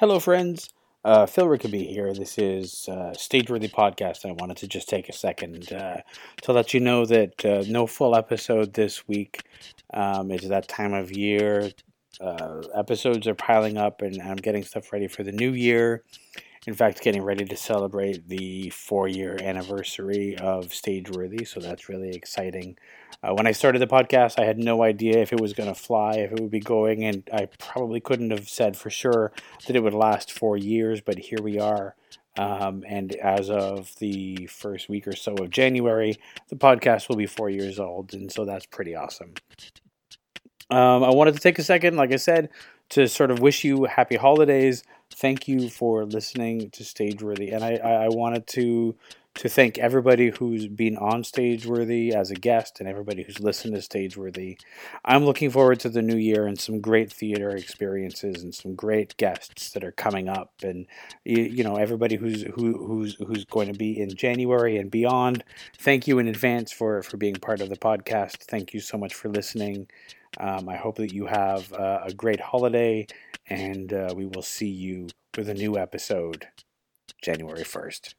Hello, friends. Uh, Phil Rickaby here. This is uh, Stageworthy Podcast. I wanted to just take a second uh, to let you know that uh, no full episode this week. Um, it's that time of year. Uh, episodes are piling up, and I'm getting stuff ready for the new year in fact, getting ready to celebrate the four year anniversary of Stageworthy, so that's really exciting. Uh, when I started the podcast, I had no idea if it was going to fly, if it would be going, and I probably couldn't have said for sure that it would last four years, but here we are. Um, and as of the first week or so of January, the podcast will be four years old, and so that's pretty awesome. Um, I wanted to take a second, like I said, to sort of wish you happy holidays thank you for listening to Stageworthy, and I, I, wanted to to thank everybody who's been on Stageworthy as a guest and everybody who's listened to Stageworthy. I'm looking forward to the new year and some great theater experiences and some great guests that are coming up, and you, know everybody who's who, who's who's going to be in January and beyond. Thank you in advance for for being part of the podcast. Thank you so much for listening. Um, I hope that you have uh, a great holiday and uh, we will see you with a new episode January 1st.